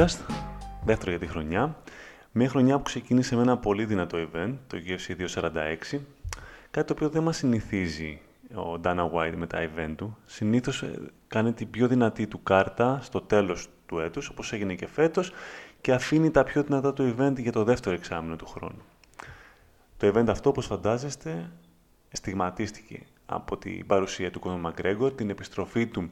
podcast, δεύτερο για τη χρονιά. Μια χρονιά που ξεκίνησε με ένα πολύ δυνατό event, το UFC 246, κάτι το οποίο δεν μας συνηθίζει ο Dana White με τα event του. Συνήθως ε, κάνει την πιο δυνατή του κάρτα στο τέλος του έτους, όπως έγινε και φέτος, και αφήνει τα πιο δυνατά του event για το δεύτερο εξάμεινο του χρόνου. Το event αυτό, όπως φαντάζεστε, στιγματίστηκε από την παρουσία του Conor McGregor, την επιστροφή του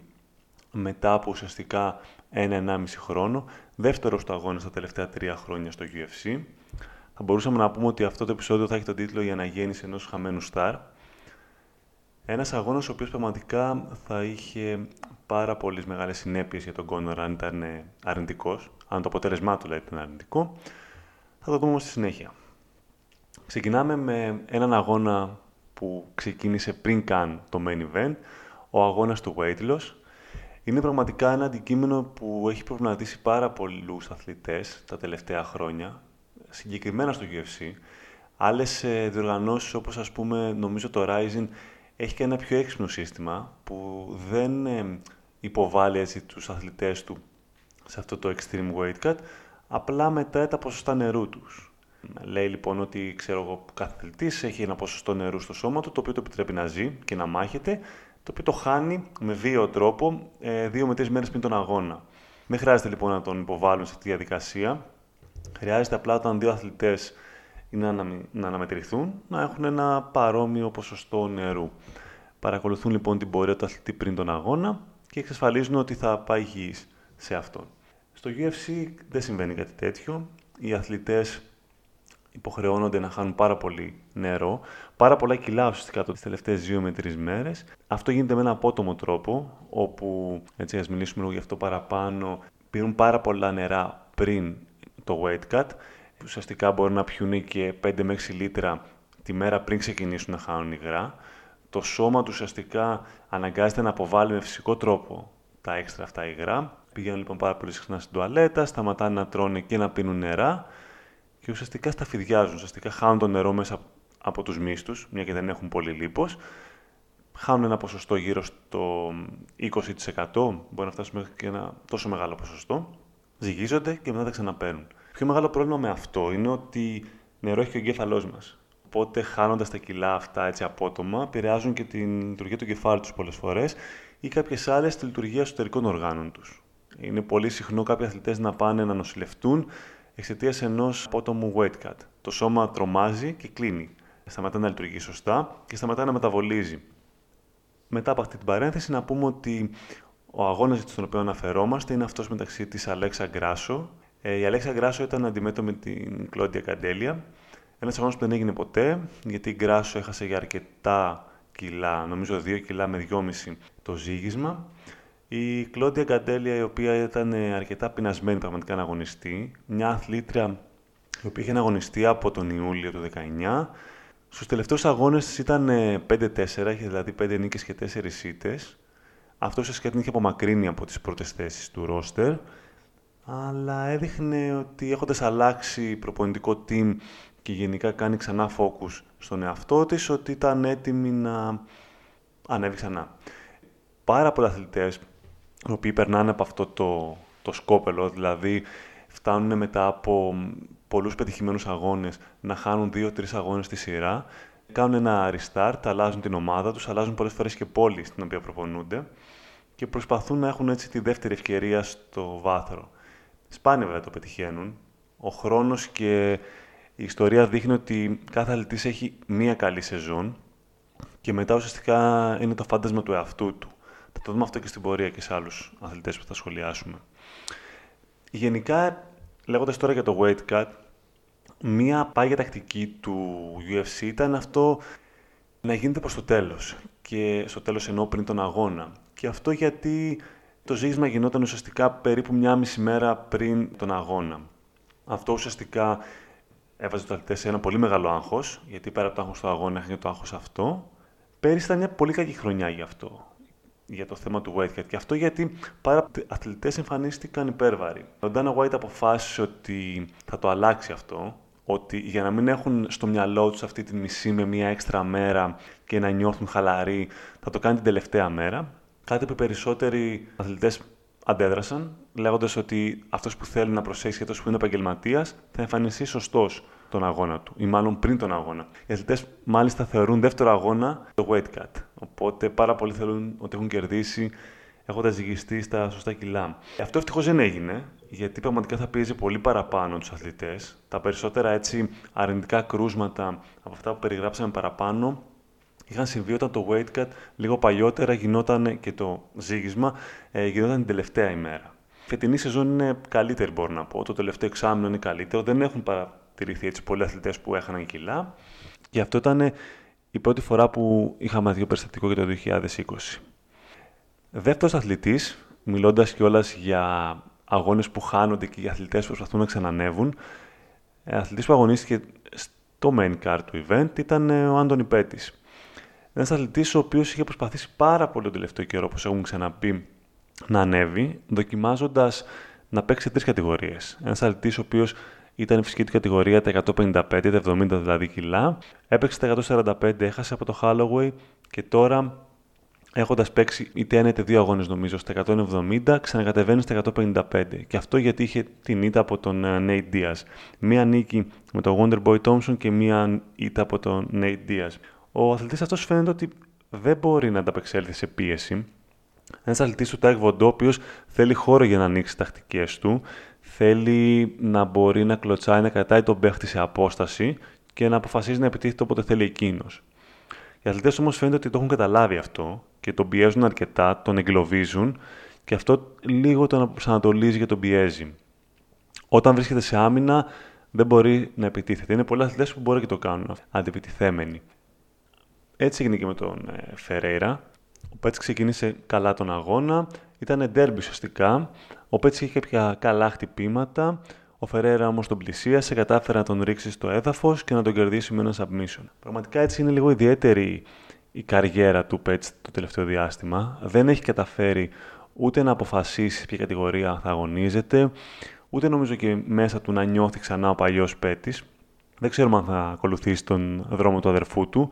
μετά από ουσιαστικά ένα-ενάμιση χρόνο, δεύτερο στο αγώνα στα τελευταία τρία χρόνια στο UFC. Θα μπορούσαμε να πούμε ότι αυτό το επεισόδιο θα έχει τον τίτλο «Η αναγέννηση ενός χαμένου στάρ». Ένας αγώνας ο οποίος πραγματικά θα είχε πάρα πολλές μεγάλες συνέπειες για τον Κόνορ αν ήταν αρνητικός, αν το αποτέλεσμά του δηλαδή ήταν αρνητικό. Θα το δούμε στη συνέχεια. Ξεκινάμε με έναν αγώνα που ξεκίνησε πριν καν το main event, ο αγώνας του weight loss. Είναι πραγματικά ένα αντικείμενο που έχει προβληματίσει πάρα πολλούς αθλητές τα τελευταία χρόνια, συγκεκριμένα στο UFC. Άλλες ε, διοργανώσεις όπως ας πούμε νομίζω το Rising έχει και ένα πιο έξυπνο σύστημα που δεν ε, υποβάλλει έτσι τους αθλητές του σε αυτό το extreme weight cut, απλά μετά τα ποσοστά νερού τους. Λέει λοιπόν ότι ξέρω εγώ, κάθε αθλητής έχει ένα ποσοστό νερού στο σώμα του, το οποίο το επιτρέπει να ζει και να μάχεται, το οποίο το χάνει με βίαιο τρόπο ε, δύο με τρεις μέρες πριν τον αγώνα. Δεν χρειάζεται λοιπόν να τον υποβάλουν σε αυτή τη διαδικασία. Χρειάζεται απλά όταν δύο αθλητές είναι να αναμετρηθούν να έχουν ένα παρόμοιο ποσοστό νερού. Παρακολουθούν λοιπόν την πορεία του αθλητή πριν τον αγώνα και εξασφαλίζουν ότι θα πάει υγιής σε αυτόν. Στο UFC δεν συμβαίνει κάτι τέτοιο. Οι αθλητές υποχρεώνονται να χάνουν πάρα πολύ νερό, πάρα πολλά κιλά ουσιαστικά τις τελευταίες δύο με τρεις μέρες. Αυτό γίνεται με ένα απότομο τρόπο, όπου, έτσι ας μιλήσουμε λίγο γι' αυτό παραπάνω, πίνουν πάρα πολλά νερά πριν το weight cut. Ουσιαστικά μπορούν να πιούν και 5 με 6 λίτρα τη μέρα πριν ξεκινήσουν να χάνουν υγρά. Το σώμα του ουσιαστικά αναγκάζεται να αποβάλει με φυσικό τρόπο τα έξτρα αυτά υγρά. Πηγαίνουν λοιπόν πάρα πολύ συχνά στην τουαλέτα, σταματάνε να τρώνε και να πίνουν νερά και ουσιαστικά σταφυδιάζουν, ουσιαστικά χάνουν το νερό μέσα από τους μύστους, μια και δεν έχουν πολύ λίπος, χάνουν ένα ποσοστό γύρω στο 20%, μπορεί να φτάσουν μέχρι και ένα τόσο μεγάλο ποσοστό, ζυγίζονται και μετά τα ξαναπαίρνουν. Πιο μεγάλο πρόβλημα με αυτό είναι ότι νερό έχει και ο εγκέφαλός μας. Οπότε χάνοντας τα κιλά αυτά έτσι απότομα, επηρεάζουν και την λειτουργία του κεφάλου τους πολλές φορές ή κάποιες άλλες τη λειτουργία εσωτερικών οργάνων τους. Είναι πολύ συχνό κάποιοι αθλητές να πάνε να νοσηλευτούν εξαιτίας ενός απότομου weight cut. Το σώμα τρομάζει και κλείνει. Σταματά να λειτουργεί σωστά και σταματά να μεταβολίζει. Μετά από αυτή την παρένθεση, να πούμε ότι ο αγώνας στον οποίο αναφερόμαστε είναι αυτός μεταξύ της Αλέξα Γκράσο. Ε, η Αλέξα Γκράσο ήταν αντιμέτωπη με την Κλόντια Καντέλια. Ένας αγώνας που δεν έγινε ποτέ, γιατί η Γκράσο έχασε για αρκετά κιλά, νομίζω 2 κιλά με 2,5 το ζύγισμα. Η Κλόντια Καντέλια, η οποία ήταν ε, αρκετά πεινασμένη πραγματικά να αγωνιστεί, μια αθλήτρια η οποία είχε αγωνιστεί από τον Ιούλιο του 19. Στους τελευταίους αγώνες ήταν 5-4, ε, είχε δηλαδή 5 νίκες και 4 ήττες. Αυτό ουσιαστικά την είχε απομακρύνει από τις πρώτες θέσεις του ρόστερ, αλλά έδειχνε ότι έχοντας αλλάξει προπονητικό team και γενικά κάνει ξανά focus στον εαυτό της, ότι ήταν έτοιμη να ανέβει ξανά. Πάρα πολλοί αθλητές οι οποίοι περνάνε από αυτό το, το σκόπελο, δηλαδή φτάνουν μετά από πολλούς πετυχημένους αγώνες να χάνουν δύο-τρεις αγώνες στη σειρά, κάνουν ένα restart, αλλάζουν την ομάδα τους, αλλάζουν πολλές φορές και πόλη στην οποία προπονούνται και προσπαθούν να έχουν έτσι τη δεύτερη ευκαιρία στο βάθρο. Σπάνια βέβαια το πετυχαίνουν. Ο χρόνος και η ιστορία δείχνει ότι κάθε αθλητής έχει μία καλή σεζόν και μετά ουσιαστικά είναι το φάντασμα του εαυτού του. Θα το δούμε αυτό και στην πορεία και σε άλλους αθλητές που θα σχολιάσουμε. Γενικά, λέγοντας τώρα για το weight cut, μία πάγια τακτική του UFC ήταν αυτό να γίνεται προς το τέλος. Και στο τέλος εννοώ πριν τον αγώνα. Και αυτό γιατί το ζήγισμα γινόταν ουσιαστικά περίπου μια μισή μέρα πριν τον αγώνα. Αυτό ουσιαστικά έβαζε το αθλητές σε ένα πολύ μεγάλο άγχος, γιατί πέρα από το άγχος του αγώνα είχαν το άγχος αυτό. Πέρυσι ήταν μια πολύ κακή χρονιά γι' αυτό για το θέμα του White Και αυτό γιατί πάρα αθλητές εμφανίστηκαν υπέρβαροι. Ο Dana White αποφάσισε ότι θα το αλλάξει αυτό, ότι για να μην έχουν στο μυαλό τους αυτή τη μισή με μία έξτρα μέρα και να νιώθουν χαλαροί, θα το κάνει την τελευταία μέρα. Κάτι που οι περισσότεροι αθλητές αντέδρασαν, λέγοντας ότι αυτός που θέλει να προσέξει και αυτός που είναι επαγγελματίας θα εμφανιστεί σωστός τον αγώνα του, ή μάλλον πριν τον αγώνα. Οι αθλητές μάλιστα θεωρούν δεύτερο αγώνα το weight cut. Οπότε πάρα πολλοί θέλουν ότι έχουν κερδίσει έχοντας ζυγιστεί στα σωστά κιλά. Αυτό ευτυχώς δεν έγινε, γιατί πραγματικά θα πίεζε πολύ παραπάνω τους αθλητές. Τα περισσότερα έτσι αρνητικά κρούσματα από αυτά που περιγράψαμε παραπάνω είχαν συμβεί όταν το weight cut λίγο παλιότερα γινόταν και το ζύγισμα ε, γινόταν την τελευταία ημέρα. Η φετινή σεζόν είναι καλύτερη, μπορώ να πω. Το τελευταίο εξάμεινο είναι καλύτερο. Δεν έχουν παρατηρηθεί έτσι πολλοί αθλητές που έχαναν κιλά. Και αυτό ήταν η πρώτη φορά που είχαμε δει περιστατικό για το 2020. Δεύτερος αθλητής, μιλώντας κιόλας για αγώνες που χάνονται και για αθλητές που προσπαθούν να ξανανεύουν, ε, αθλητής που αγωνίστηκε στο main card του event ήταν ε, ο Άντωνι Πέτης. Ένας αθλητής ο οποίος είχε προσπαθήσει πάρα πολύ τον τελευταίο καιρό, όπως έχουμε ξαναπεί, να ανέβει, δοκιμάζοντας να παίξει σε τρεις κατηγορίες. Ένας αθλητής ο οποίος ήταν η φυσική του κατηγορία τα 155, τα 70 δηλαδή κιλά. Έπαιξε τα 145, έχασε από το Holloway και τώρα έχοντας παίξει είτε ένα είτε δύο αγώνες, νομίζω, στα 170, ξανακατεβαίνει στα 155. Και αυτό γιατί είχε την ήττα από τον ε, Nate Diaz. Μία νίκη με τον Wonderboy Thompson και μία ήττα από τον Nate Diaz. Ο αθλητής αυτός φαίνεται ότι δεν μπορεί να ανταπεξέλθει σε πίεση. Ένας αθλητής του Τάικ Βοντό, ο οποίος θέλει χώρο για να ανοίξει τι τακτικές του, θέλει να μπορεί να κλωτσάει, να κρατάει τον παίχτη σε απόσταση και να αποφασίζει να επιτίθεται όποτε θέλει εκείνος. Οι αθλητές όμως φαίνεται ότι το έχουν καταλάβει αυτό και τον πιέζουν αρκετά, τον εγκλωβίζουν και αυτό λίγο τον προσανατολίζει και τον πιέζει. Όταν βρίσκεται σε άμυνα, δεν μπορεί να επιτίθεται. Είναι πολλοί αθλητές που μπορεί και το κάνουν αντιπιτιθέμενοι. Έτσι έγινε και με τον ε, Φερέιρα. Ο Πέτς ξεκίνησε καλά τον αγώνα. Ήταν ντέρμπι ουσιαστικά. Ο Πέτς είχε κάποια καλά χτυπήματα. Ο Φεραίρα όμως τον πλησίασε, κατάφερε να τον ρίξει στο έδαφος και να τον κερδίσει με ένα submission. Πραγματικά έτσι είναι λίγο ιδιαίτερη η καριέρα του Πέτς το τελευταίο διάστημα. Δεν έχει καταφέρει ούτε να αποφασίσει ποια κατηγορία θα αγωνίζεται, ούτε νομίζω και μέσα του να νιώθει ξανά ο παλιός Πέτη. Δεν ξέρουμε αν θα ακολουθήσει τον δρόμο του αδερφού του,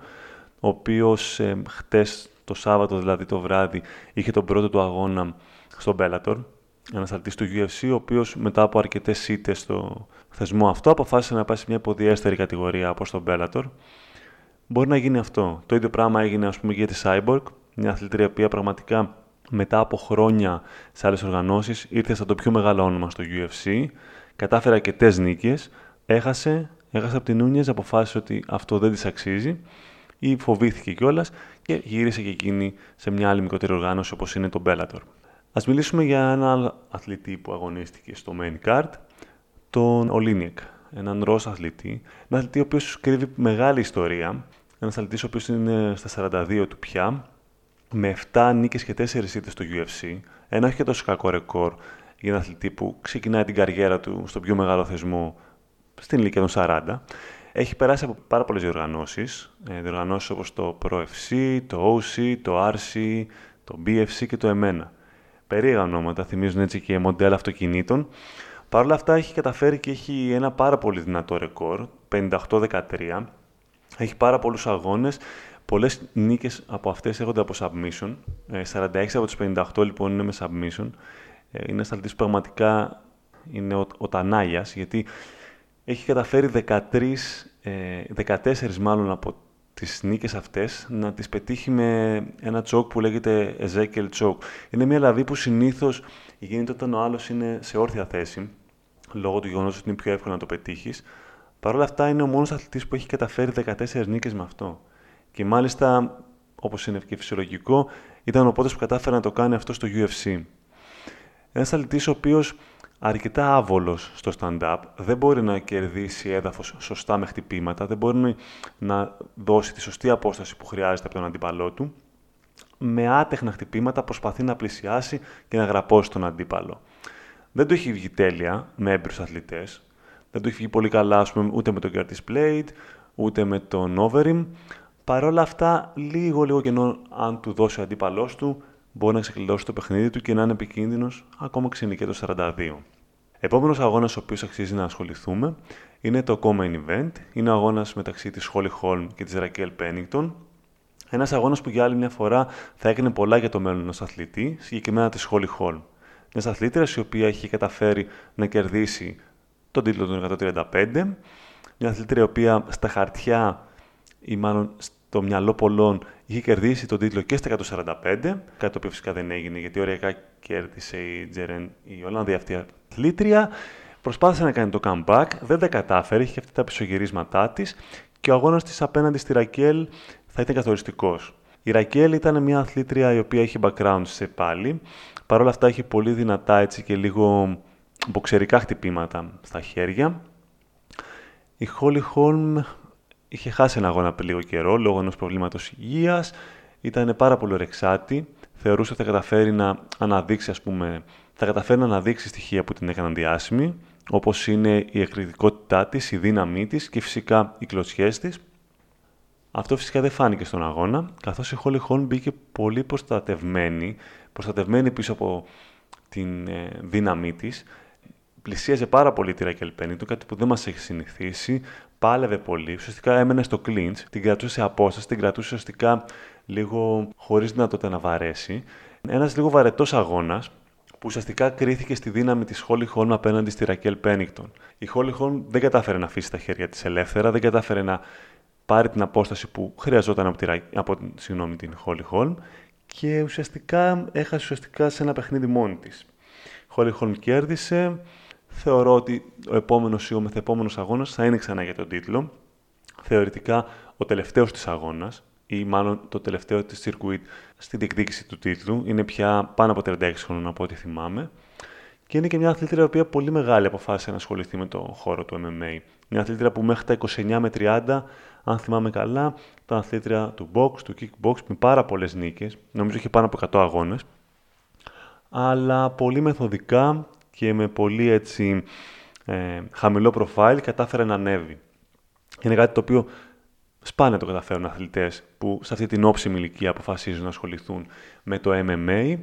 ο οποίος ε, χτες το Σάββατο, δηλαδή το βράδυ, είχε τον πρώτο του αγώνα στον Bellator ένα αλτή του UFC, ο οποίος μετά από αρκετές ήττες στο θεσμό αυτό αποφάσισε να πάει σε μια υποδιέστερη κατηγορία από τον Bellator. Μπορεί να γίνει αυτό. Το ίδιο πράγμα έγινε ας πούμε, για τη Cyborg, μια αθλητρία που πραγματικά μετά από χρόνια σε άλλες οργανώσεις ήρθε σαν το πιο μεγάλο όνομα στο UFC, κατάφερε αρκετές νίκες, έχασε, έχασε από την Νούνιες, αποφάσισε ότι αυτό δεν της αξίζει ή φοβήθηκε κιόλας και γύρισε και εκείνη σε μια άλλη μικρότερη οργάνωση όπως είναι το Bellator. Ας μιλήσουμε για ένα άλλο αθλητή που αγωνίστηκε στο main card, τον Ολίνικ, έναν ροζ αθλητή. Ένα αθλητή ο οποίος κρύβει μεγάλη ιστορία. Ένας αθλητής ο οποίος είναι στα 42 του πια, με 7 νίκες και 4 ήττες στο UFC. Ένα όχι και τόσο κακό ρεκόρ για ένα αθλητή που ξεκινάει την καριέρα του στο πιο μεγάλο θεσμό στην ηλικία των 40. Έχει περάσει από πάρα πολλές διοργανώσεις, ε, διοργανώσεις όπως το Pro FC, το OC, το RC, το BFC και το Εμένα περίεργα ονόματα, θυμίζουν έτσι και μοντέλα αυτοκινήτων. Παρ' όλα αυτά έχει καταφέρει και έχει ένα πάρα πολύ δυνατό ρεκόρ, 58-13. Έχει πάρα πολλούς αγώνες, πολλές νίκες από αυτές έχονται από submission. 46 ε, από τους 58 λοιπόν είναι με submission. Ε, είναι σταλτής που πραγματικά είναι ο, ο Τανάγιας, γιατί έχει καταφέρει 13, 14 ε, μάλλον από τις νίκες αυτές να τις πετύχει με ένα τσόκ που λέγεται Ezekiel Choke. Είναι μια λαβή που συνήθως γίνεται όταν ο άλλος είναι σε όρθια θέση, λόγω του γεγονός ότι είναι πιο εύκολο να το πετύχεις. Παρ' όλα αυτά είναι ο μόνος αθλητής που έχει καταφέρει 14 νίκες με αυτό. Και μάλιστα, όπως είναι και φυσιολογικό, ήταν ο πρώτος που κατάφερε να το κάνει αυτό στο UFC. Ένας αθλητής ο οποίος αρκετά άβολος στο stand-up, δεν μπορεί να κερδίσει έδαφος σωστά με χτυπήματα, δεν μπορεί να δώσει τη σωστή απόσταση που χρειάζεται από τον αντίπαλό του. Με άτεχνα χτυπήματα προσπαθεί να πλησιάσει και να γραπώσει τον αντίπαλο. Δεν το έχει βγει τέλεια με έμπειρους αθλητές. Δεν το έχει βγει πολύ καλά ας πούμε, ούτε με τον Curtis Blade, ούτε με τον Overeem. Παρ' όλα αυτά, λίγο λίγο κενό αν του δώσει ο αντίπαλός του, μπορεί να ξεκλειδώσει το παιχνίδι του και να είναι επικίνδυνος ακόμα και το 42. Επόμενος αγώνας ο οποίος αξίζει να ασχοληθούμε είναι το Common Event. Είναι ο αγώνας μεταξύ της Holly Holm και της Raquel Pennington. Ένας αγώνας που για άλλη μια φορά θα έκανε πολλά για το μέλλον ενός αθλητή, συγκεκριμένα της Holly Holm. Μιας αθλήτριας η οποία είχε καταφέρει να κερδίσει τον τίτλο του 135. Μια αθλήτρια η οποία στα χαρτιά ή μάλλον στο μυαλό πολλών είχε κερδίσει τον τίτλο και στα 145, κάτι το οποίο φυσικά δεν έγινε γιατί ωριακά κέρδισε η Τζερεν, η Ολλανδία αυτή αθλήτρια. Προσπάθησε να κάνει το comeback, δεν τα κατάφερε, είχε αυτά τα πισωγυρίσματά της και ο αγώνας της απέναντι στη Ρακέλ θα ήταν καθοριστικός. Η Ρακέλ ήταν μια αθλήτρια η οποία είχε background σε πάλι. Παρ' όλα αυτά είχε πολύ δυνατά έτσι και λίγο μποξερικά χτυπήματα στα χέρια. Η Holly Holm είχε χάσει ένα αγώνα πριν λίγο καιρό λόγω ενός προβλήματος υγείας. Ήταν πάρα πολύ ρεξάτη. Θεωρούσε ότι θα καταφέρει να αναδείξει, ας πούμε, θα καταφέρει να αναδείξει στοιχεία που την έκαναν διάσημη, όπως είναι η εκρηκτικότητά της, η δύναμή της και φυσικά οι κλωτσιές της. Αυτό φυσικά δεν φάνηκε στον αγώνα, καθώς η Holly Holm μπήκε πολύ προστατευμένη, προστατευμένη πίσω από την ε, δύναμή της. Πλησίαζε πάρα πολύ τη Ρακελ Πένιντον, κάτι που δεν μας έχει συνηθίσει πάλευε πολύ, ουσιαστικά έμενε στο clinch, την κρατούσε σε απόσταση, την κρατούσε ουσιαστικά λίγο χωρίς δυνατότητα να βαρέσει. Ένας λίγο βαρετός αγώνας, που ουσιαστικά κρίθηκε στη δύναμη της Holly Holm απέναντι στη Ρακέλ Πένικτον. Η Holly Holm δεν κατάφερε να αφήσει τα χέρια της ελεύθερα, δεν κατάφερε να πάρει την απόσταση που χρειαζόταν από, τη, από συγγνώμη, την Holly Holm και ουσιαστικά έχασε ουσιαστικά σε ένα παιχνίδι μόνη της. Η Holly Holm κέρδισε, θεωρώ ότι ο επόμενος ή ο μεθεπόμενος αγώνας θα είναι ξανά για τον τίτλο. Θεωρητικά ο τελευταίος της αγώνας, ή μάλλον το τελευταίο της circuit στην διεκδίκηση του τίτλου. Είναι πια πάνω από 36 χρόνια από ό,τι θυμάμαι. Και είναι και μια αθλήτρια η οποία πολύ μεγάλη αποφάσισε να ασχοληθεί με το χώρο του MMA. Μια αθλήτρια που μέχρι τα 29 με 30, αν θυμάμαι καλά, ήταν αθλήτρια του box, του kickbox, με πάρα πολλές νίκες. Νομίζω είχε πάνω από 100 αγώνες. Αλλά πολύ μεθοδικά και με πολύ έτσι ε, χαμηλό προφάιλ κατάφερε να ανέβει. Είναι κάτι το οποίο σπάνια το καταφέρουν αθλητές που σε αυτή την όψιμη ηλικία αποφασίζουν να ασχοληθούν με το MMA.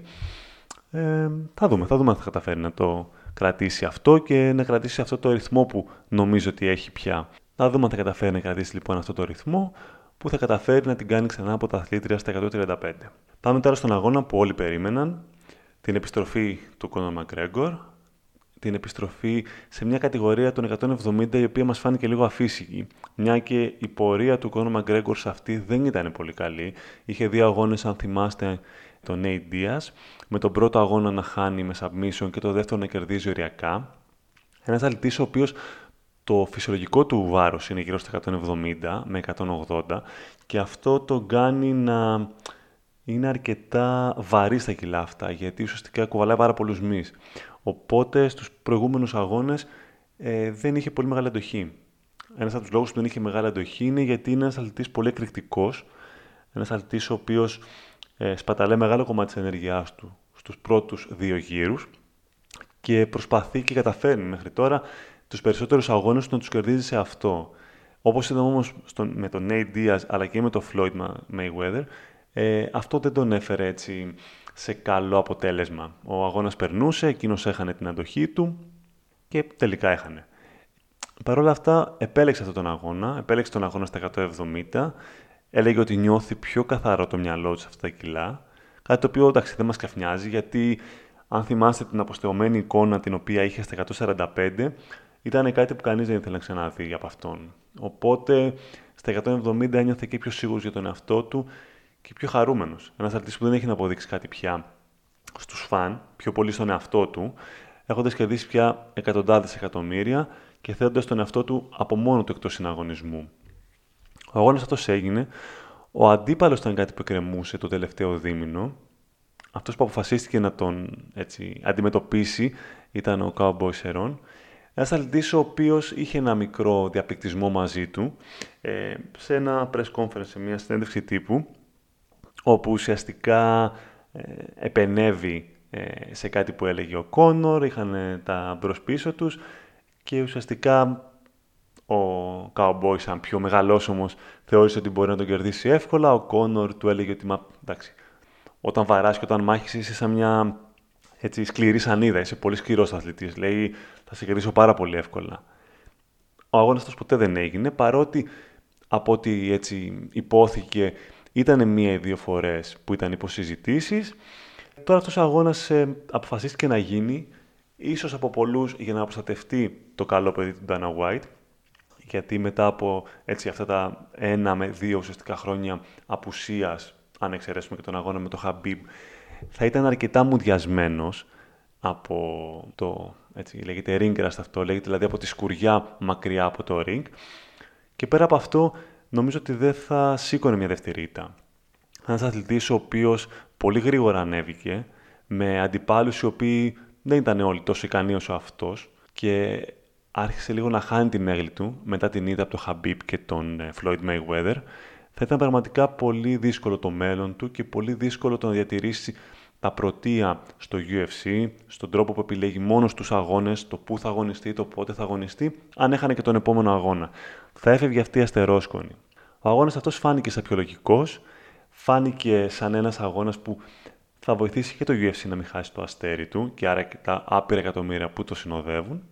Ε, θα δούμε, θα δούμε αν θα καταφέρει να το κρατήσει αυτό και να κρατήσει αυτό το ρυθμό που νομίζω ότι έχει πια. Θα δούμε αν θα καταφέρει να κρατήσει λοιπόν αυτό το ρυθμό που θα καταφέρει να την κάνει ξανά από τα αθλήτρια στα 135. Πάμε τώρα στον αγώνα που όλοι περίμεναν, την επιστροφή του Conor McGregor την επιστροφή σε μια κατηγορία των 170 η οποία μας φάνηκε λίγο αφύσικη. Μια και η πορεία του Conor McGregor σε αυτή δεν ήταν πολύ καλή. Είχε δύο αγώνες, αν θυμάστε, τον Nate Diaz, με τον πρώτο αγώνα να χάνει με submission και το δεύτερο να κερδίζει οριακά. Ένας αλητής ο οποίος το φυσιολογικό του βάρος είναι γύρω στα 170 με 180 και αυτό τον κάνει να είναι αρκετά βαρύ στα κιλά αυτά, γιατί ουσιαστικά κουβαλάει πάρα πολλούς μυς. Οπότε στους προηγούμενους αγώνες ε, δεν είχε πολύ μεγάλη αντοχή. Ένας από τους λόγους που δεν είχε μεγάλη αντοχή είναι γιατί είναι ένας αθλητής πολύ εκρηκτικός. Ένας αθλητής ο οποίος ε, σπαταλάει μεγάλο κομμάτι της ενέργειάς του στους πρώτους δύο γύρους και προσπαθεί και καταφέρνει μέχρι τώρα τους περισσότερους αγώνες του να τους κερδίζει σε αυτό. Όπως είδαμε όμως με τον Nate Diaz αλλά και με τον Floyd Mayweather, ε, αυτό δεν τον έφερε έτσι σε καλό αποτέλεσμα. Ο αγώνας περνούσε, εκείνος έχανε την αντοχή του και τελικά έχανε. Παρ' όλα αυτά επέλεξε αυτόν τον αγώνα, επέλεξε τον αγώνα στα 170, έλεγε ότι νιώθει πιο καθαρό το μυαλό του σε αυτά τα κιλά, κάτι το οποίο εντάξει δεν μας καφνιάζει γιατί αν θυμάστε την αποστεωμένη εικόνα την οποία είχε στα 145, ήταν κάτι που κανείς δεν ήθελε να ξαναδεί από αυτόν. Οπότε στα 170 ένιωθε και πιο σίγουρος για τον εαυτό του και πιο χαρούμενος. Ένας αθλητή που δεν έχει να αποδείξει κάτι πια στους φαν, πιο πολύ στον εαυτό του, έχοντας κερδίσει πια εκατοντάδες εκατομμύρια και θέτοντας τον εαυτό του από μόνο του εκτός συναγωνισμού. Ο αγώνας αυτός έγινε. Ο αντίπαλος ήταν κάτι που εκκρεμούσε το τελευταίο δίμηνο. Αυτός που αποφασίστηκε να τον έτσι, αντιμετωπίσει ήταν ο Cowboy Σερών. Ένας αθλητή ο οποίος είχε ένα μικρό διαπληκτισμό μαζί του ε, σε ένα press conference, σε μια συνέντευξη τύπου, όπου ουσιαστικά ε, επενεύει ε, σε κάτι που έλεγε ο Κόνορ, είχαν τα μπρος πίσω τους και ουσιαστικά ο Cowboy σαν πιο μεγάλος όμως θεώρησε ότι μπορεί να τον κερδίσει εύκολα. Ο Κόνορ του έλεγε ότι μα, εντάξει, όταν βαράς και όταν μάχεις είσαι σαν μια έτσι, σκληρή σανίδα, είσαι πολύ σκληρός αθλητής. Λέει θα σε κερδίσω πάρα πολύ εύκολα. Ο αγώνας αυτός ποτέ δεν έγινε, παρότι από ό,τι έτσι υπόθηκε ήταν μία ή δύο φορές που ήταν υποσυζητήσεις. Τώρα αυτός ο αγώνας ε, αποφασίστηκε να γίνει, ίσως από πολλούς για να προστατευτεί το καλό παιδί του Dana White, γιατί μετά από έτσι, αυτά τα ένα με δύο ουσιαστικά χρόνια απουσίας, αν εξαιρέσουμε και τον αγώνα με το Habib, θα ήταν αρκετά μουδιασμένος από το, έτσι, λέγεται ring αυτό, λέγεται δηλαδή από τη σκουριά μακριά από το ring. Και πέρα από αυτό, νομίζω ότι δεν θα σήκωνε μια δευτερήτα. Ένας αθλητής ο οποίος πολύ γρήγορα ανέβηκε, με αντιπάλους οι οποίοι δεν ήταν όλοι τόσο ικανοί όσο αυτός και άρχισε λίγο να χάνει τη μέγλη του μετά την είδα από τον Habib και τον ε, Floyd Mayweather, θα ήταν πραγματικά πολύ δύσκολο το μέλλον του και πολύ δύσκολο το να διατηρήσει τα πρωτεία στο UFC, στον τρόπο που επιλέγει μόνος στους αγώνες, το πού θα αγωνιστεί, το πότε θα αγωνιστεί, αν έχανε και τον επόμενο αγώνα. Θα έφευγε αυτή η αστερόσκονη. Ο αγώνας αυτός φάνηκε σαν πιο λογικός, φάνηκε σαν ένας αγώνας που θα βοηθήσει και το UFC να μην χάσει το αστέρι του και άρα και τα άπειρα εκατομμύρια που το συνοδεύουν.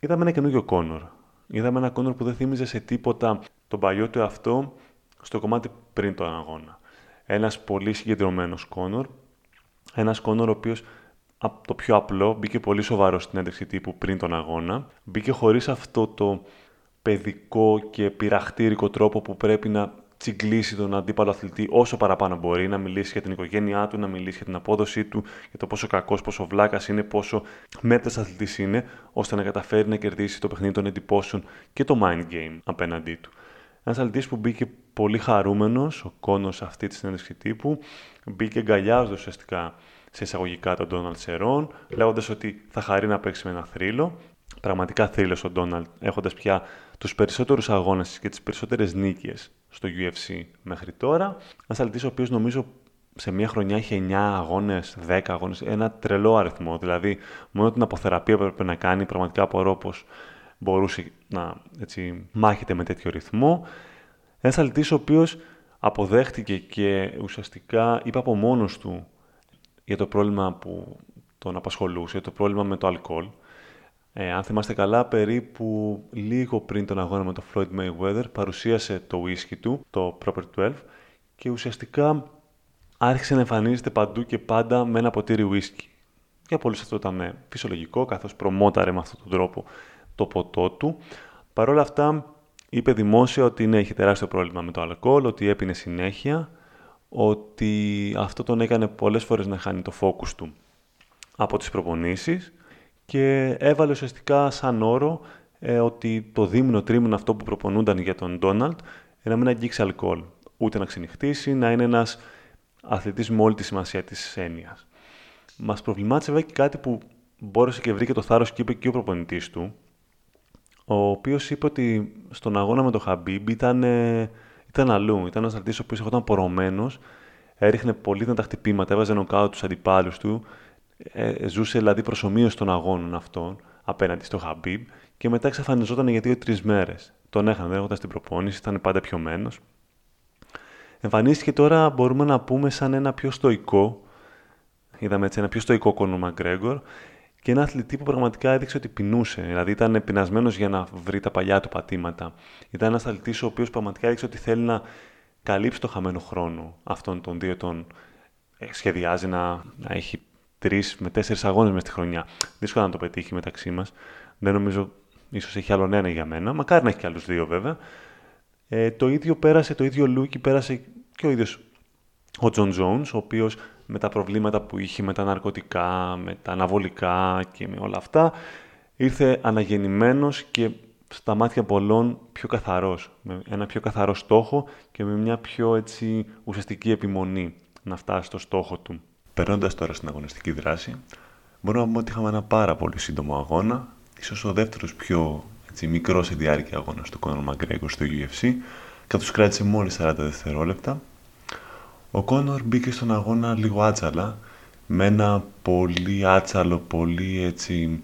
Είδαμε ένα καινούριο Κόνορ. Είδαμε ένα Κόνορ που δεν θύμιζε σε τίποτα τον παλιό του αυτό στο κομμάτι πριν τον αγώνα. Ένας πολύ συγκεντρωμένος Κόνορ, ένας Κόνορ ο οποίος από το πιο απλό μπήκε πολύ σοβαρό στην έντευξη τύπου πριν τον αγώνα. Μπήκε χωρίς αυτό το παιδικό και πειραχτήρικο τρόπο που πρέπει να τσιγκλίσει τον αντίπαλο αθλητή όσο παραπάνω μπορεί, να μιλήσει για την οικογένειά του, να μιλήσει για την απόδοσή του, για το πόσο κακός, πόσο βλάκας είναι, πόσο μέτρη αθλητής είναι, ώστε να καταφέρει να κερδίσει το παιχνίδι των εντυπώσεων και το mind game απέναντί του. Ένας αθλητής που μπήκε πολύ χαρούμενος, ο κόνος αυτή τη συνέντευξη τύπου, μπήκε αγκαλιάζοντας ουσιαστικά σε εισαγωγικά τον Ντόναλτ Σερών, λέγοντας ότι θα χαρεί να παίξει με ένα θρύλο. Πραγματικά θρύλος ο Ντόναλτ, έχοντας πια τους περισσότερους αγώνες και τις περισσότερες νίκες στο UFC μέχρι τώρα. Ένας αθλητής ο οποίος νομίζω σε μια χρονιά είχε 9 αγώνες, 10 αγώνες, ένα τρελό αριθμό. Δηλαδή, μόνο την αποθεραπεία που έπρεπε να κάνει, πραγματικά απορώ πως μπορούσε να έτσι, μάχεται με τέτοιο ρυθμό. Ένας αθλητής ο οποίος αποδέχτηκε και ουσιαστικά είπε από μόνος του για το πρόβλημα που τον απασχολούσε, το πρόβλημα με το αλκοόλ. Ε, αν θυμάστε καλά, περίπου λίγο πριν τον αγώνα με τον Floyd Mayweather παρουσίασε το whisky του, το Proper 12 και ουσιαστικά άρχισε να εμφανίζεται παντού και πάντα με ένα ποτήρι whisky. Για πολλούς αυτό ήταν φυσιολογικό, καθώς προμόταρε με αυτόν τον τρόπο το ποτό του. Παρ' όλα αυτά, είπε δημόσια ότι ναι, έχει τεράστιο πρόβλημα με το αλκοόλ, ότι έπινε συνέχεια, ότι αυτό τον έκανε πολλές φορές να χάνει το focus του από τις προπονήσεις και έβαλε ουσιαστικά σαν όρο ε, ότι το δίμηνο τρίμηνο αυτό που προπονούνταν για τον Ντόναλτ ε, να μην αγγίξει αλκοόλ, ούτε να ξενυχτήσει, να είναι ένας αθλητής με όλη τη σημασία της έννοιας. Μας προβλημάτισε βέβαια και κάτι που μπόρεσε και βρήκε το θάρρος και είπε και ο προπονητής του, ο οποίος είπε ότι στον αγώνα με τον Χαμπίμπ ήταν, ε, ήταν αλλού. Ήταν ένας αθλητή ο οποίος ήταν πορωμένος, έριχνε πολύ τα χτυπήματα, έβαζε νοκάου τους αντιπάλους του, ε, ζούσε δηλαδή προσωμείωση των αγώνων αυτών απέναντι στο Χαμπίμπ και μετά εξαφανιζόταν για δύο-τρεις μέρες. Τον έχανε, δεν έχοντας την προπόνηση, ήταν πάντα πιωμένος. Εμφανίστηκε τώρα, μπορούμε να πούμε, σαν ένα πιο στοικό, είδαμε έτσι, ένα πιο στοικό κόνο Μαγκρέγκορ και ένα αθλητή που πραγματικά έδειξε ότι πεινούσε. Δηλαδή ήταν πεινασμένος για να βρει τα παλιά του πατήματα. Ήταν ένας αθλητής ο οποίος πραγματικά έδειξε ότι θέλει να καλύψει το χαμένο χρόνο αυτών των δύο ετών. Ε, σχεδιάζει να, να έχει τρεις με τέσσερις αγώνες μες στη χρονιά. Δύσκολο να το πετύχει μεταξύ μας. Δεν νομίζω, ίσως έχει άλλον ένα για μένα. Μακάρι να έχει και άλλους δύο βέβαια. Ε, το ίδιο πέρασε, το ίδιο λούκι πέρασε και ο ίδιος ο Jon Jones, ο οποίος με τα προβλήματα που είχε με τα ναρκωτικά, με τα αναβολικά και με όλα αυτά, ήρθε αναγεννημένος και στα μάτια πολλών πιο καθαρός, με ένα πιο καθαρό στόχο και με μια πιο έτσι, ουσιαστική επιμονή να φτάσει στο στόχο του. Περνώντας τώρα στην αγωνιστική δράση, μπορούμε να πούμε ότι είχαμε ένα πάρα πολύ σύντομο αγώνα, ίσως ο δεύτερος πιο έτσι, μικρός σε διάρκεια αγώνας του Conor McGregor στο UFC, καθώς κράτησε μόλις 40 δευτερόλεπτα. Ο Κόνορ μπήκε στον αγώνα λίγο άτσαλα, με ένα πολύ άτσαλο, πολύ έτσι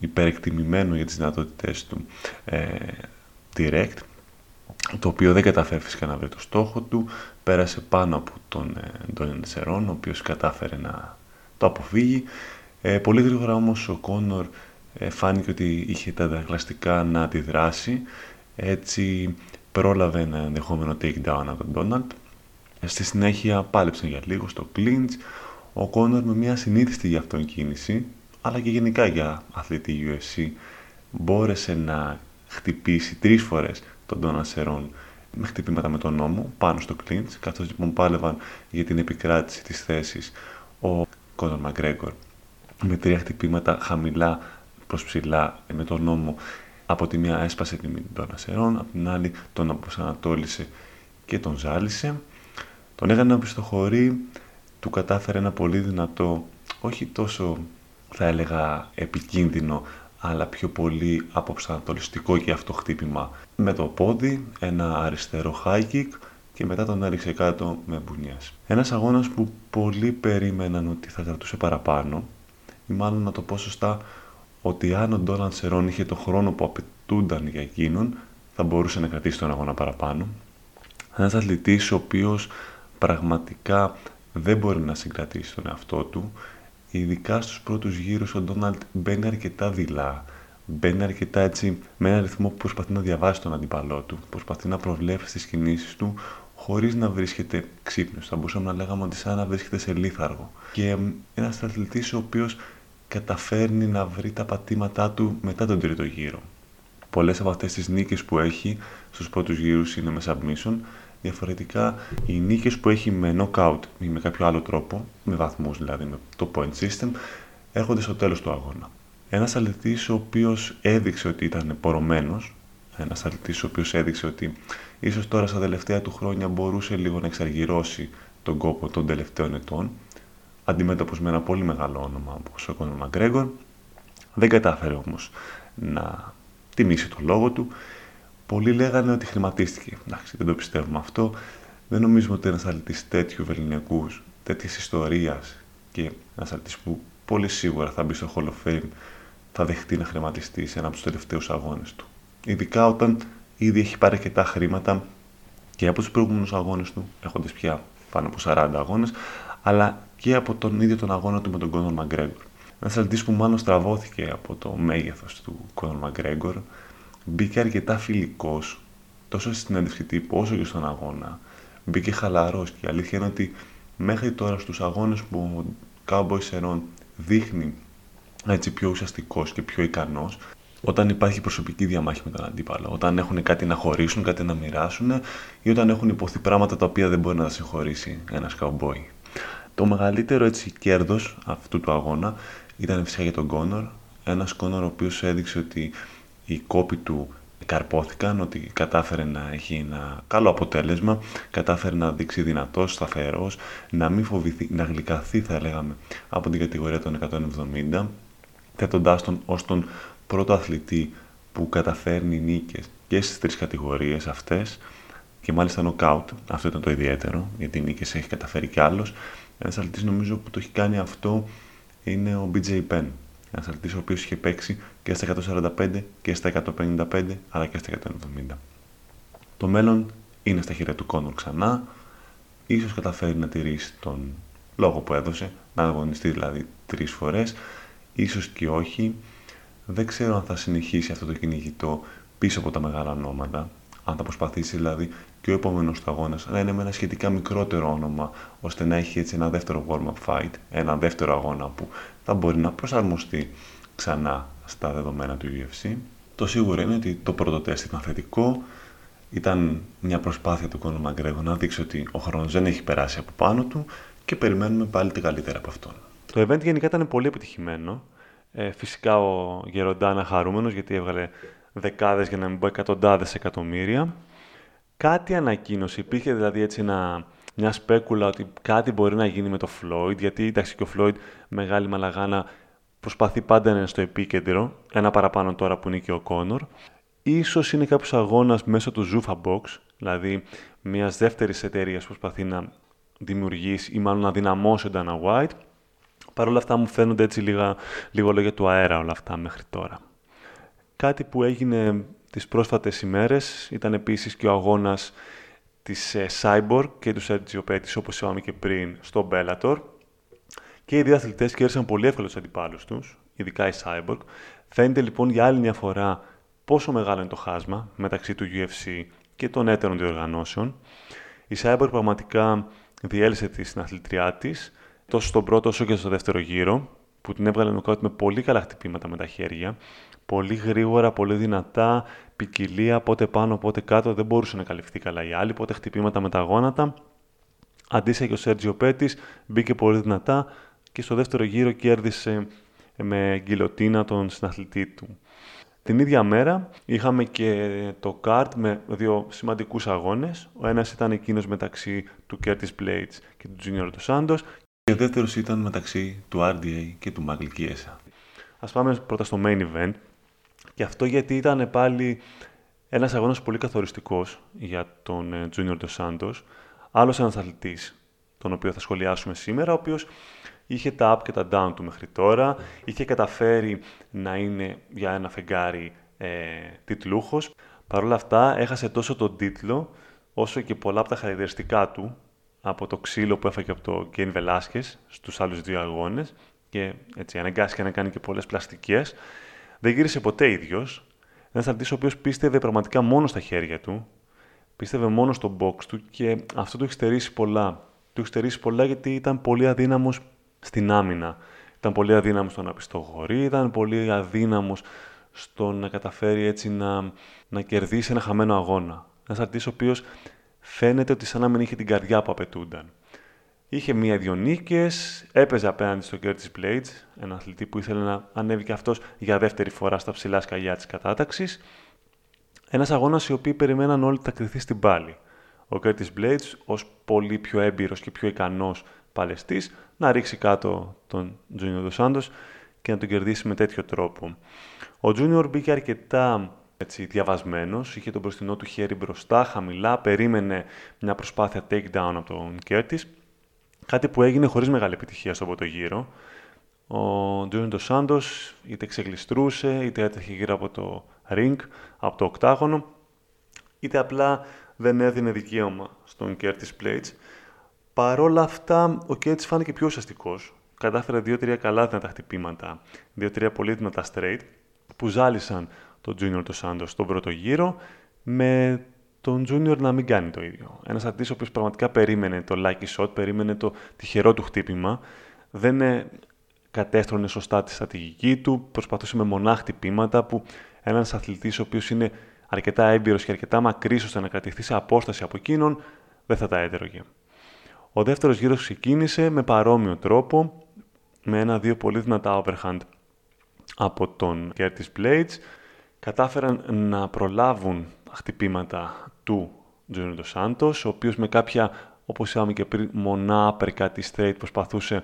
υπερεκτιμημένο για τις δυνατότητές του ε, direct, το οποίο δεν καταφέρει φυσικά να βρει το στόχο του, πέρασε πάνω από τον Ντόνιον Σερών, ο οποίος κατάφερε να το αποφύγει. Ε, πολύ γρήγορα όμως ο Κόνορ ε, φάνηκε ότι είχε τα δαγλαστικά να αντιδράσει, έτσι πρόλαβε ένα ενδεχόμενο takedown από τον Ντόναλτ. Στη συνέχεια πάλεψαν για λίγο στο clinch, Ο Κόνορ με μια συνήθιστη για αυτόν κίνηση, αλλά και γενικά για αθλητή UFC, μπόρεσε να χτυπήσει τρεις φορές τον Ντόνα Σερών με χτυπήματα με τον νόμο πάνω στο κλίντς, καθώς λοιπόν πάλευαν για την επικράτηση της θέσης ο Κόνορ Μαγκρέγκορ με τρία χτυπήματα χαμηλά προς ψηλά με τον νόμο από τη μία έσπασε τη μύτη των ασερών, από την άλλη τον αποσανατόλισε και τον ζάλισε. Τον έκανε να πιστοχωρεί, του κατάφερε ένα πολύ δυνατό, όχι τόσο θα έλεγα επικίνδυνο, αλλά πιο πολύ αποσανατολιστικό και αυτό χτύπημα με το πόδι, ένα αριστερό high kick και μετά τον έριξε κάτω με μπουνιές. Ένας αγώνας που πολλοί περίμεναν ότι θα κρατούσε παραπάνω ή μάλλον να το πω σωστά ότι αν ο Ντόναλντ Σερών είχε το χρόνο που απαιτούνταν για εκείνον, θα μπορούσε να κρατήσει τον αγώνα παραπάνω. Ένας αθλητής ο οποίος πραγματικά δεν μπορεί να συγκρατήσει τον εαυτό του, ειδικά στους πρώτους γύρους ο Ντόναλτ μπαίνει αρκετά δειλά, μπαίνει αρκετά έτσι με ένα ρυθμό που προσπαθεί να διαβάσει τον αντιπαλό του, προσπαθεί να προβλέψει τις κινήσεις του χωρίς να βρίσκεται ξύπνιος. Θα μπορούσαμε να λέγαμε ότι σαν να βρίσκεται σε λίθαργο. Και ένας αθλητής ο οποίος καταφέρνει να βρει τα πατήματά του μετά τον τρίτο γύρο. Πολλές από αυτές τις νίκες που έχει στους πρώτους γύρους είναι με submission, διαφορετικά οι νίκες που έχει με knockout ή με κάποιο άλλο τρόπο, με βαθμούς δηλαδή, με το point system, έρχονται στο τέλος του αγώνα. Ένας αθλητής ο οποίος έδειξε ότι ήταν πορωμένος, ένας αθλητής ο οποίος έδειξε ότι ίσως τώρα στα τελευταία του χρόνια μπορούσε λίγο να εξαργυρώσει τον κόπο των τελευταίων ετών, αντιμέτωπος με ένα πολύ μεγάλο όνομα όπως ο Κόνορ Μαγκρέγκορ. Δεν κατάφερε όμως να τιμήσει το λόγο του. Πολλοί λέγανε ότι χρηματίστηκε. Εντάξει, δεν το πιστεύουμε αυτό. Δεν νομίζουμε ότι ένας αθλητής τέτοιου βεληνικού, τέτοιας ιστορίας και ένας αθλητής που πολύ σίγουρα θα μπει στο Hall of Fame θα δεχτεί να χρηματιστεί σε ένα από τους τελευταίους αγώνες του. Ειδικά όταν ήδη έχει πάρει αρκετά χρήματα και από τους προηγούμενους αγώνες του, έχοντας πια πάνω από 40 αγώνες, αλλά και από τον ίδιο τον αγώνα του με τον Κόνορ Μαγκρέγκορ. Ένας αθλητής που μάλλον στραβώθηκε από το μέγεθος του Κόνορ Μαγκρέγκορ, μπήκε αρκετά φιλικός τόσο στην συνέντευξη τύπου όσο και στον αγώνα. Μπήκε χαλαρός και η αλήθεια είναι ότι μέχρι τώρα στους αγώνες που ο Cowboy Σερών δείχνει έτσι πιο ουσιαστικός και πιο ικανός, όταν υπάρχει προσωπική διαμάχη με τον αντίπαλο, όταν έχουν κάτι να χωρίσουν, κάτι να μοιράσουν ή όταν έχουν υποθεί πράγματα τα οποία δεν μπορεί να τα συγχωρήσει ένας καουμπόι. Το μεγαλύτερο έτσι κέρδος αυτού του αγώνα ήταν φυσικά για τον Κόνορ. Ένας Κόνορ ο οποίος έδειξε ότι οι κόποι του καρπόθηκαν, ότι κατάφερε να έχει ένα καλό αποτέλεσμα, κατάφερε να δείξει δυνατός, σταθερός, να μην φοβηθεί, να γλυκαθεί θα λέγαμε από την κατηγορία των 170, θέτοντάς τον ως τον πρώτο αθλητή που καταφέρνει νίκες και στις τρεις κατηγορίες αυτές και μάλιστα νοκάουτ, αυτό ήταν το ιδιαίτερο, γιατί νίκες έχει καταφέρει κι άλλος, ένας αθλητής νομίζω που το έχει κάνει αυτό είναι ο BJ Penn. Ένα αθλητή ο οποίος είχε παίξει και στα 145 και στα 155 αλλά και στα 170. Το μέλλον είναι στα χέρια του Κόνορ ξανά. Ίσως καταφέρει να τηρήσει τον λόγο που έδωσε, να αγωνιστεί δηλαδή τρεις φορές. Ίσως και όχι. Δεν ξέρω αν θα συνεχίσει αυτό το κυνηγητό πίσω από τα μεγάλα ονόματα. Αν θα προσπαθήσει δηλαδή και ο επόμενος του αγώνας να είναι με ένα σχετικά μικρότερο όνομα, ώστε να έχει έτσι ένα δεύτερο warm-up fight, ένα δεύτερο αγώνα που θα μπορεί να προσαρμοστεί ξανά στα δεδομένα του UFC. Το σίγουρο είναι ότι το πρώτο τεστ ήταν θετικό. Ήταν μια προσπάθεια του Κόνο Μαγκρέγο να δείξει ότι ο χρόνος δεν έχει περάσει από πάνω του και περιμένουμε πάλι την καλύτερα από αυτόν. Το event γενικά ήταν πολύ επιτυχημένο. Ε, φυσικά ο Γεροντάνα χαρούμενος γιατί έβγαλε δεκάδες για να μην πω εκατοντάδες εκατομμύρια κάτι ανακοίνωσε. Υπήρχε δηλαδή έτσι ένα, μια σπέκουλα ότι κάτι μπορεί να γίνει με το Floyd, γιατί εντάξει και ο Floyd μεγάλη μαλαγάνα προσπαθεί πάντα να είναι στο επίκεντρο, ένα παραπάνω τώρα που είναι και ο Κόνορ. Ίσως είναι κάποιος αγώνας μέσω του Zuffa Box, δηλαδή μιας δεύτερης εταιρείας που προσπαθεί να δημιουργήσει ή μάλλον να δυναμώσει τον Dana White. Παρ' όλα αυτά μου φαίνονται έτσι λίγα, λίγο λόγια του αέρα όλα αυτά μέχρι τώρα. Κάτι που έγινε τις πρόσφατες ημέρες ήταν επίσης και ο αγώνας της ε, Cyborg και του Sergio Pettis, όπως είπαμε και πριν, στο Bellator. Και οι δύο αθλητές κέρδισαν πολύ εύκολα τους αντιπάλους τους, ειδικά η Cyborg. Φαίνεται λοιπόν για άλλη μια φορά πόσο μεγάλο είναι το χάσμα μεταξύ του UFC και των έτερων διοργανώσεων. Η Cyborg πραγματικά διέλυσε τη συναθλητριά της, τόσο στον πρώτο όσο και στο δεύτερο γύρο, που την έβγαλε νοκάουτ με πολύ καλά χτυπήματα με τα χέρια. Πολύ γρήγορα, πολύ δυνατά, ποικιλία, πότε πάνω, πότε κάτω, δεν μπορούσε να καλυφθεί καλά η άλλη, πότε χτυπήματα με τα γόνατα. Αντίστοιχα και ο Σέρτζιο Πέτης μπήκε πολύ δυνατά και στο δεύτερο γύρο κέρδισε με γκυλοτίνα τον συναθλητή του. Την ίδια μέρα είχαμε και το καρτ με δύο σημαντικούς αγώνες. Ο ένας ήταν εκείνος μεταξύ του Curtis Blades και του Junior Dos Santos και ο δεύτερος ήταν μεταξύ του RDA και του Michael Chiesa. Ας πάμε πρώτα στο main event και αυτό γιατί ήταν πάλι ένας αγώνας πολύ καθοριστικός για τον ε, Junior Dos Santos. Άλλος ένας αθλητής, τον οποίο θα σχολιάσουμε σήμερα, ο οποίος είχε τα up και τα down του μέχρι τώρα, είχε καταφέρει να είναι για ένα φεγγάρι ε, τίτλούχος. Παρ' όλα αυτά έχασε τόσο τον τίτλο, όσο και πολλά από τα χαρακτηριστικά του, από το ξύλο που έφαγε από το Γκέιν Βελάσκες στους άλλους δύο αγώνες και έτσι αναγκάστηκε να κάνει και πολλές πλαστικές. Δεν γύρισε ποτέ ίδιος. Ένα αθλητή ο οποίος πίστευε πραγματικά μόνο στα χέρια του, πίστευε μόνο στο box του και αυτό του έχει στερήσει πολλά. Του έχει στερήσει πολλά γιατί ήταν πολύ αδύναμος στην άμυνα. Ήταν πολύ αδύναμος στο να πιστοχωρεί, ήταν πολύ αδύναμος στο να καταφέρει έτσι να, να κερδίσει ένα χαμένο αγώνα. Ένα αθλητή ο οποίος φαίνεται ότι σαν να μην είχε την καρδιά που απαιτούνταν. Είχε μία-δυο νίκες, έπαιζε απέναντι στο Curtis Blades, ένα αθλητή που ήθελε να ανέβει και αυτός για δεύτερη φορά στα ψηλά σκαλιά της κατάταξης. Ένας αγώνας οι οποίοι περιμέναν όλοι θα κρυθεί στην πάλη. Ο Curtis Blades, ως πολύ πιο έμπειρος και πιο ικανός παλαιστής, να ρίξει κάτω τον Junior Dos Santos και να τον κερδίσει με τέτοιο τρόπο. Ο Junior μπήκε αρκετά έτσι, διαβασμένος, είχε τον μπροστινό του χέρι μπροστά, χαμηλά, περίμενε μια προσπάθεια takedown από τον Curtis Κάτι που έγινε χωρίς μεγάλη επιτυχία στο πρώτο γύρο. Ο Τζούνιν Σάντος είτε ξεγλιστρούσε, είτε έτρεχε γύρω από το ring, από το οκτάγωνο, είτε απλά δεν έδινε δικαίωμα στον Curtis Blades. Παρόλα αυτά, ο Curtis φάνηκε πιο ουσιαστικός. Κατάφερε δύο-τρία καλά δυνατά χτυπήματα, δύο-τρία πολύ δυνατά straight, που ζάλισαν τον Junior του Santos στον πρώτο γύρο, με τον Junior να μην κάνει το ίδιο. Ένας αρτή ο οποίος πραγματικά περίμενε το lucky shot, περίμενε το τυχερό του χτύπημα, δεν ε, κατέστρωνε σωστά τη στρατηγική του, προσπαθούσε με μονά χτυπήματα που ένας αθλητής ο οποίος είναι αρκετά έμπειρος και αρκετά μακρύς ώστε να κρατηθεί σε απόσταση από εκείνον, δεν θα τα έτρωγε. Ο δεύτερος γύρος ξεκίνησε με παρόμοιο τρόπο, με ένα-δύο πολύ δυνατά overhand από τον Curtis Blades. Κατάφεραν να προλάβουν χτυπήματα του Τζόνιο Ντος ο οποίος με κάποια, όπως είπαμε και πριν, μονά περκάτη straight προσπαθούσε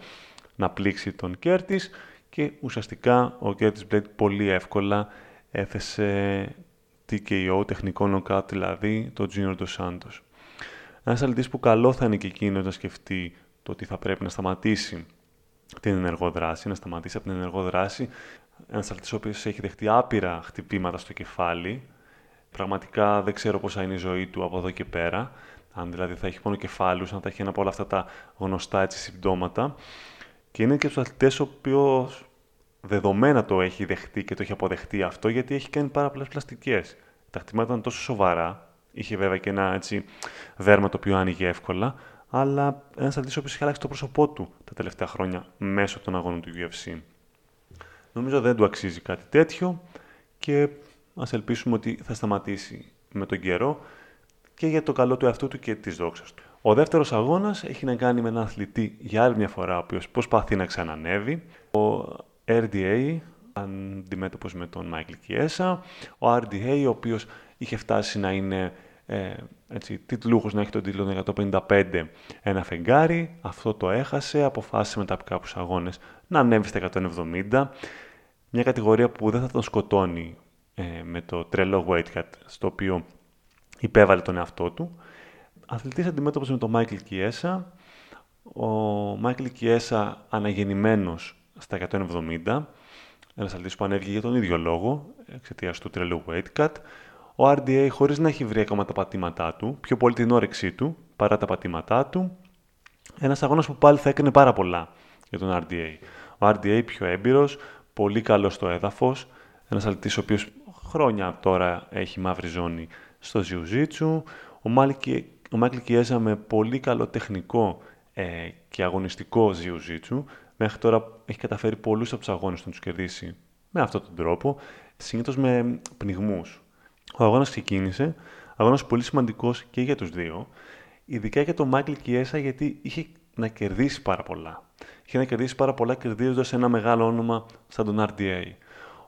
να πλήξει τον Κέρτις και ουσιαστικά ο Κέρτις Μπλέιτ πολύ εύκολα έθεσε TKO, τεχνικό knockout δηλαδή, τον Junior Dos Santos. Ένας αθλητής που καλό θα είναι και εκείνος να σκεφτεί το ότι θα πρέπει να σταματήσει την ενεργό δράση, να σταματήσει από την ενεργό δράση. Ένας αθλητής ο οποίος έχει δεχτεί άπειρα χτυπήματα στο κεφάλι, Πραγματικά δεν ξέρω πώς θα είναι η ζωή του από εδώ και πέρα. Αν δηλαδή θα έχει μόνο κεφάλους, αν θα έχει ένα από όλα αυτά τα γνωστά έτσι, συμπτώματα. Και είναι και τους αθλητές ο οποίος δεδομένα το έχει δεχτεί και το έχει αποδεχτεί αυτό, γιατί έχει κάνει πάρα πολλές πλαστικές. Τα χτυπήματα ήταν τόσο σοβαρά. Είχε βέβαια και ένα έτσι, δέρμα το οποίο άνοιγε εύκολα. Αλλά ένας αθλητής ο οποίος έχει αλλάξει το πρόσωπό του τα τελευταία χρόνια μέσω των αγώνων του UFC. Νομίζω δεν του αξίζει κάτι τέτοιο και ας ελπίσουμε ότι θα σταματήσει με τον καιρό και για το καλό του εαυτού του και της δόξας του. Ο δεύτερος αγώνας έχει να κάνει με έναν αθλητή για άλλη μια φορά, ο οποίος προσπαθεί να ξανανεύει. Ο RDA, αντιμέτωπος με τον Michael Chiesa. Ο RDA, ο οποίος είχε φτάσει να είναι ε, έτσι, τίτλούχος, να έχει τον τίτλο 155 ένα φεγγάρι. Αυτό το έχασε, αποφάσισε μετά από κάποιους αγώνες να ανέβει στα 170. Μια κατηγορία που δεν θα τον σκοτώνει ε, με το τρελό weight cut στο οποίο υπέβαλε τον εαυτό του. Αθλητής αντιμέτωπος με τον Michael Chiesa. Ο Michael Chiesa αναγεννημένος στα 170, ένας αθλητής που ανέβηκε για τον ίδιο λόγο, εξαιτίας του τρελού weight cut. Ο RDA χωρίς να έχει βρει ακόμα τα πατήματά του, πιο πολύ την όρεξή του παρά τα πατήματά του. Ένας αγώνας που πάλι θα έκανε πάρα πολλά για τον RDA. Ο RDA πιο έμπειρος, πολύ καλός στο έδαφος, ένας αθλητής ο οποίος χρόνια τώρα έχει μαύρη ζώνη στο Jiu-Jitsu. Ο Μάικλ Κιέζα με πολύ καλό τεχνικό ε, και αγωνιστικό Jiu-Jitsu. Μέχρι τώρα έχει καταφέρει πολλούς από τους αγώνες να τους κερδίσει με αυτόν τον τρόπο, συνήθως με πνιγμούς. Ο αγώνας ξεκίνησε, αγώνας πολύ σημαντικός και για τους δύο, ειδικά για τον Μάικλ Κιέσα γιατί είχε να κερδίσει πάρα πολλά. Είχε να κερδίσει πάρα πολλά κερδίζοντας ένα μεγάλο όνομα σαν τον RDA.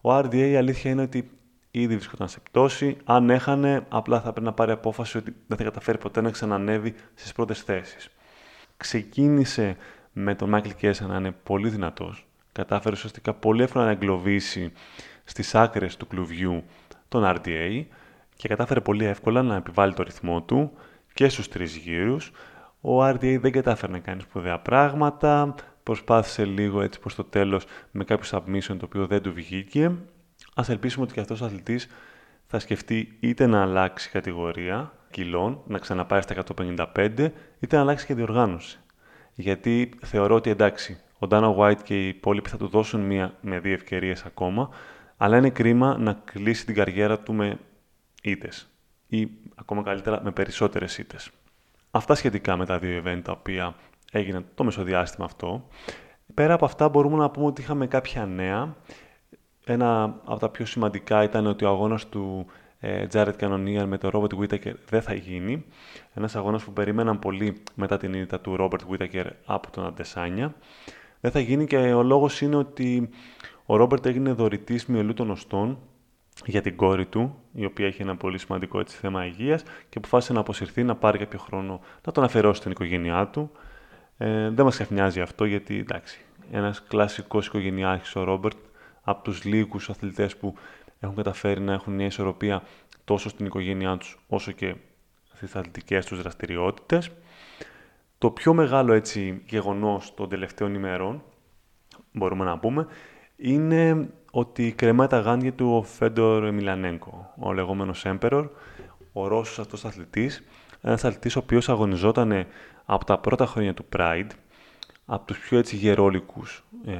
Ο RDA η αλήθεια είναι ότι ήδη βρισκόταν σε πτώση. Αν έχανε, απλά θα πρέπει να πάρει απόφαση ότι δεν θα καταφέρει ποτέ να ξανανεύει στις πρώτες θέσεις. Ξεκίνησε με τον Μάικλ Κέσσα να είναι πολύ δυνατός. Κατάφερε ουσιαστικά πολύ εύκολα να εγκλωβίσει στις άκρες του κλουβιού τον RDA και κατάφερε πολύ εύκολα να επιβάλλει το ρυθμό του και στους τρεις γύρους. Ο RDA δεν κατάφερε να κάνει σπουδαία πράγματα, προσπάθησε λίγο έτσι προς το τέλος με κάποιο submission το οποίο δεν του βγήκε. Ας ελπίσουμε ότι και αυτός ο αθλητής θα σκεφτεί είτε να αλλάξει κατηγορία κιλών, να ξαναπάει στα 155, είτε να αλλάξει και διοργάνωση. Γιατί θεωρώ ότι εντάξει, ο Dana White και οι υπόλοιποι θα του δώσουν μία με δύο ευκαιρίες ακόμα, αλλά είναι κρίμα να κλείσει την καριέρα του με ήτες ή ακόμα καλύτερα με περισσότερες ήτες. Αυτά σχετικά με τα δύο event τα οποία έγιναν το μεσοδιάστημα αυτό. Πέρα από αυτά μπορούμε να πούμε ότι είχαμε κάποια νέα. Ένα από τα πιο σημαντικά ήταν ότι ο αγώνας του ε, Jared Cannonier με τον Robert Whittaker δεν θα γίνει. Ένας αγώνας που περίμεναν πολύ μετά την ήττα του Robert Whittaker από τον Αντεσάνια. Δεν θα γίνει και ο λόγος είναι ότι ο Ρόμπερτ έγινε δωρητής μυελού των οστών για την κόρη του, η οποία έχει ένα πολύ σημαντικό έτσι, θέμα υγείας και αποφάσισε να αποσυρθεί, να πάρει κάποιο χρόνο να τον αφαιρώσει στην οικογένειά του. Ε, δεν μας ξαφνιάζει αυτό γιατί εντάξει, ένας κλασικός οικογενειάρχης ο Ρόμπερτ από τους λίγους αθλητές που έχουν καταφέρει να έχουν μια ισορροπία τόσο στην οικογένειά τους όσο και στις αθλητικές τους δραστηριότητες. Το πιο μεγάλο έτσι γεγονός των τελευταίων ημερών, μπορούμε να πούμε, είναι ότι κρεμάει τα γάντια του ο Φέντορ Μιλανέγκο, ο λεγόμενος Emperor, ο Ρώσος αυτός αθλητής, ένας αθλητής ο οποίος αγωνιζόταν από τα πρώτα χρόνια του Pride, από τους πιο έτσι γερόλικους ε,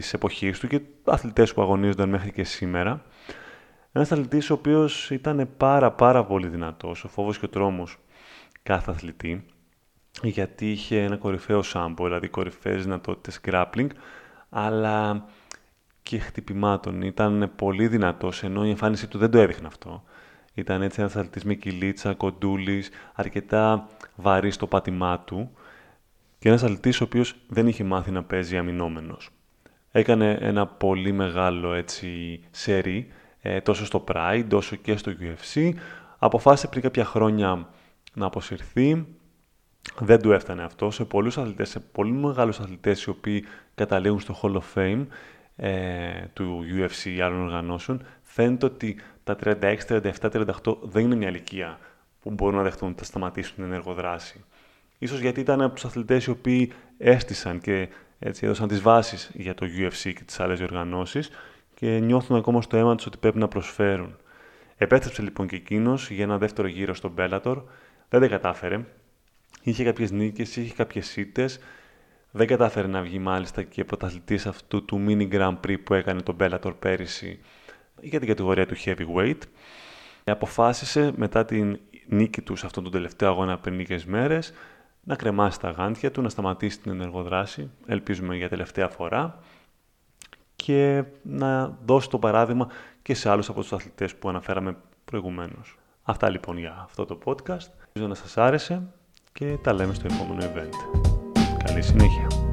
της εποχής του και αθλητές που αγωνίζονταν μέχρι και σήμερα. Ένας αθλητής ο οποίος ήταν πάρα πάρα πολύ δυνατός, ο φόβος και ο τρόμος κάθε αθλητή, γιατί είχε ένα κορυφαίο σάμπο, δηλαδή κορυφαίες δυνατότητες grappling, αλλά και χτυπημάτων. Ήταν πολύ δυνατός, ενώ η εμφάνισή του δεν το έδειχνε αυτό. Ήταν έτσι ένας αθλητής με κυλίτσα, κοντούλης, αρκετά βαρύ στο πάτημά του και ένας αθλητής ο οποίος δεν είχε μάθει να παίζει αμυνόμενος. Έκανε ένα πολύ μεγάλο έτσι σερί, ε, τόσο στο Pride όσο και στο UFC. Αποφάσισε πριν κάποια χρόνια να αποσυρθεί. Δεν του έφτανε αυτό. Σε πολλούς αθλητές, σε πολύ μεγάλους αθλητές οι οποίοι καταλήγουν στο Hall of Fame ε, του UFC ή άλλων οργανώσεων, φαίνεται ότι τα 36, 37, 38 δεν είναι μια ηλικία που μπορούν να δεχτούν ότι θα σταματήσουν την ενεργοδράση. Ίσως γιατί ήταν από τους αθλητές οι οποίοι έστησαν και έτσι έδωσαν τις βάσεις για το UFC και τις άλλες οργανώσεις και νιώθουν ακόμα στο αίμα τους ότι πρέπει να προσφέρουν. Επέστρεψε λοιπόν και εκείνος για ένα δεύτερο γύρο στον Bellator. Δεν τα κατάφερε. Είχε κάποιες νίκες, είχε κάποιες ήττες. Δεν κατάφερε να βγει μάλιστα και πρωταθλητής αυτού του mini Grand Prix που έκανε τον Bellator πέρυσι για την κατηγορία του heavyweight. Αποφάσισε μετά την νίκη του σε αυτόν τον τελευταίο αγώνα πριν λίγες μέρες να κρεμάσει τα γάντια του, να σταματήσει την ενεργοδράση, ελπίζουμε για τελευταία φορά και να δώσει το παράδειγμα και σε άλλους από τους αθλητές που αναφέραμε προηγουμένως. Αυτά λοιπόν για αυτό το podcast. Ελπίζω να σας άρεσε και τα λέμε στο επόμενο event. Καλή συνέχεια.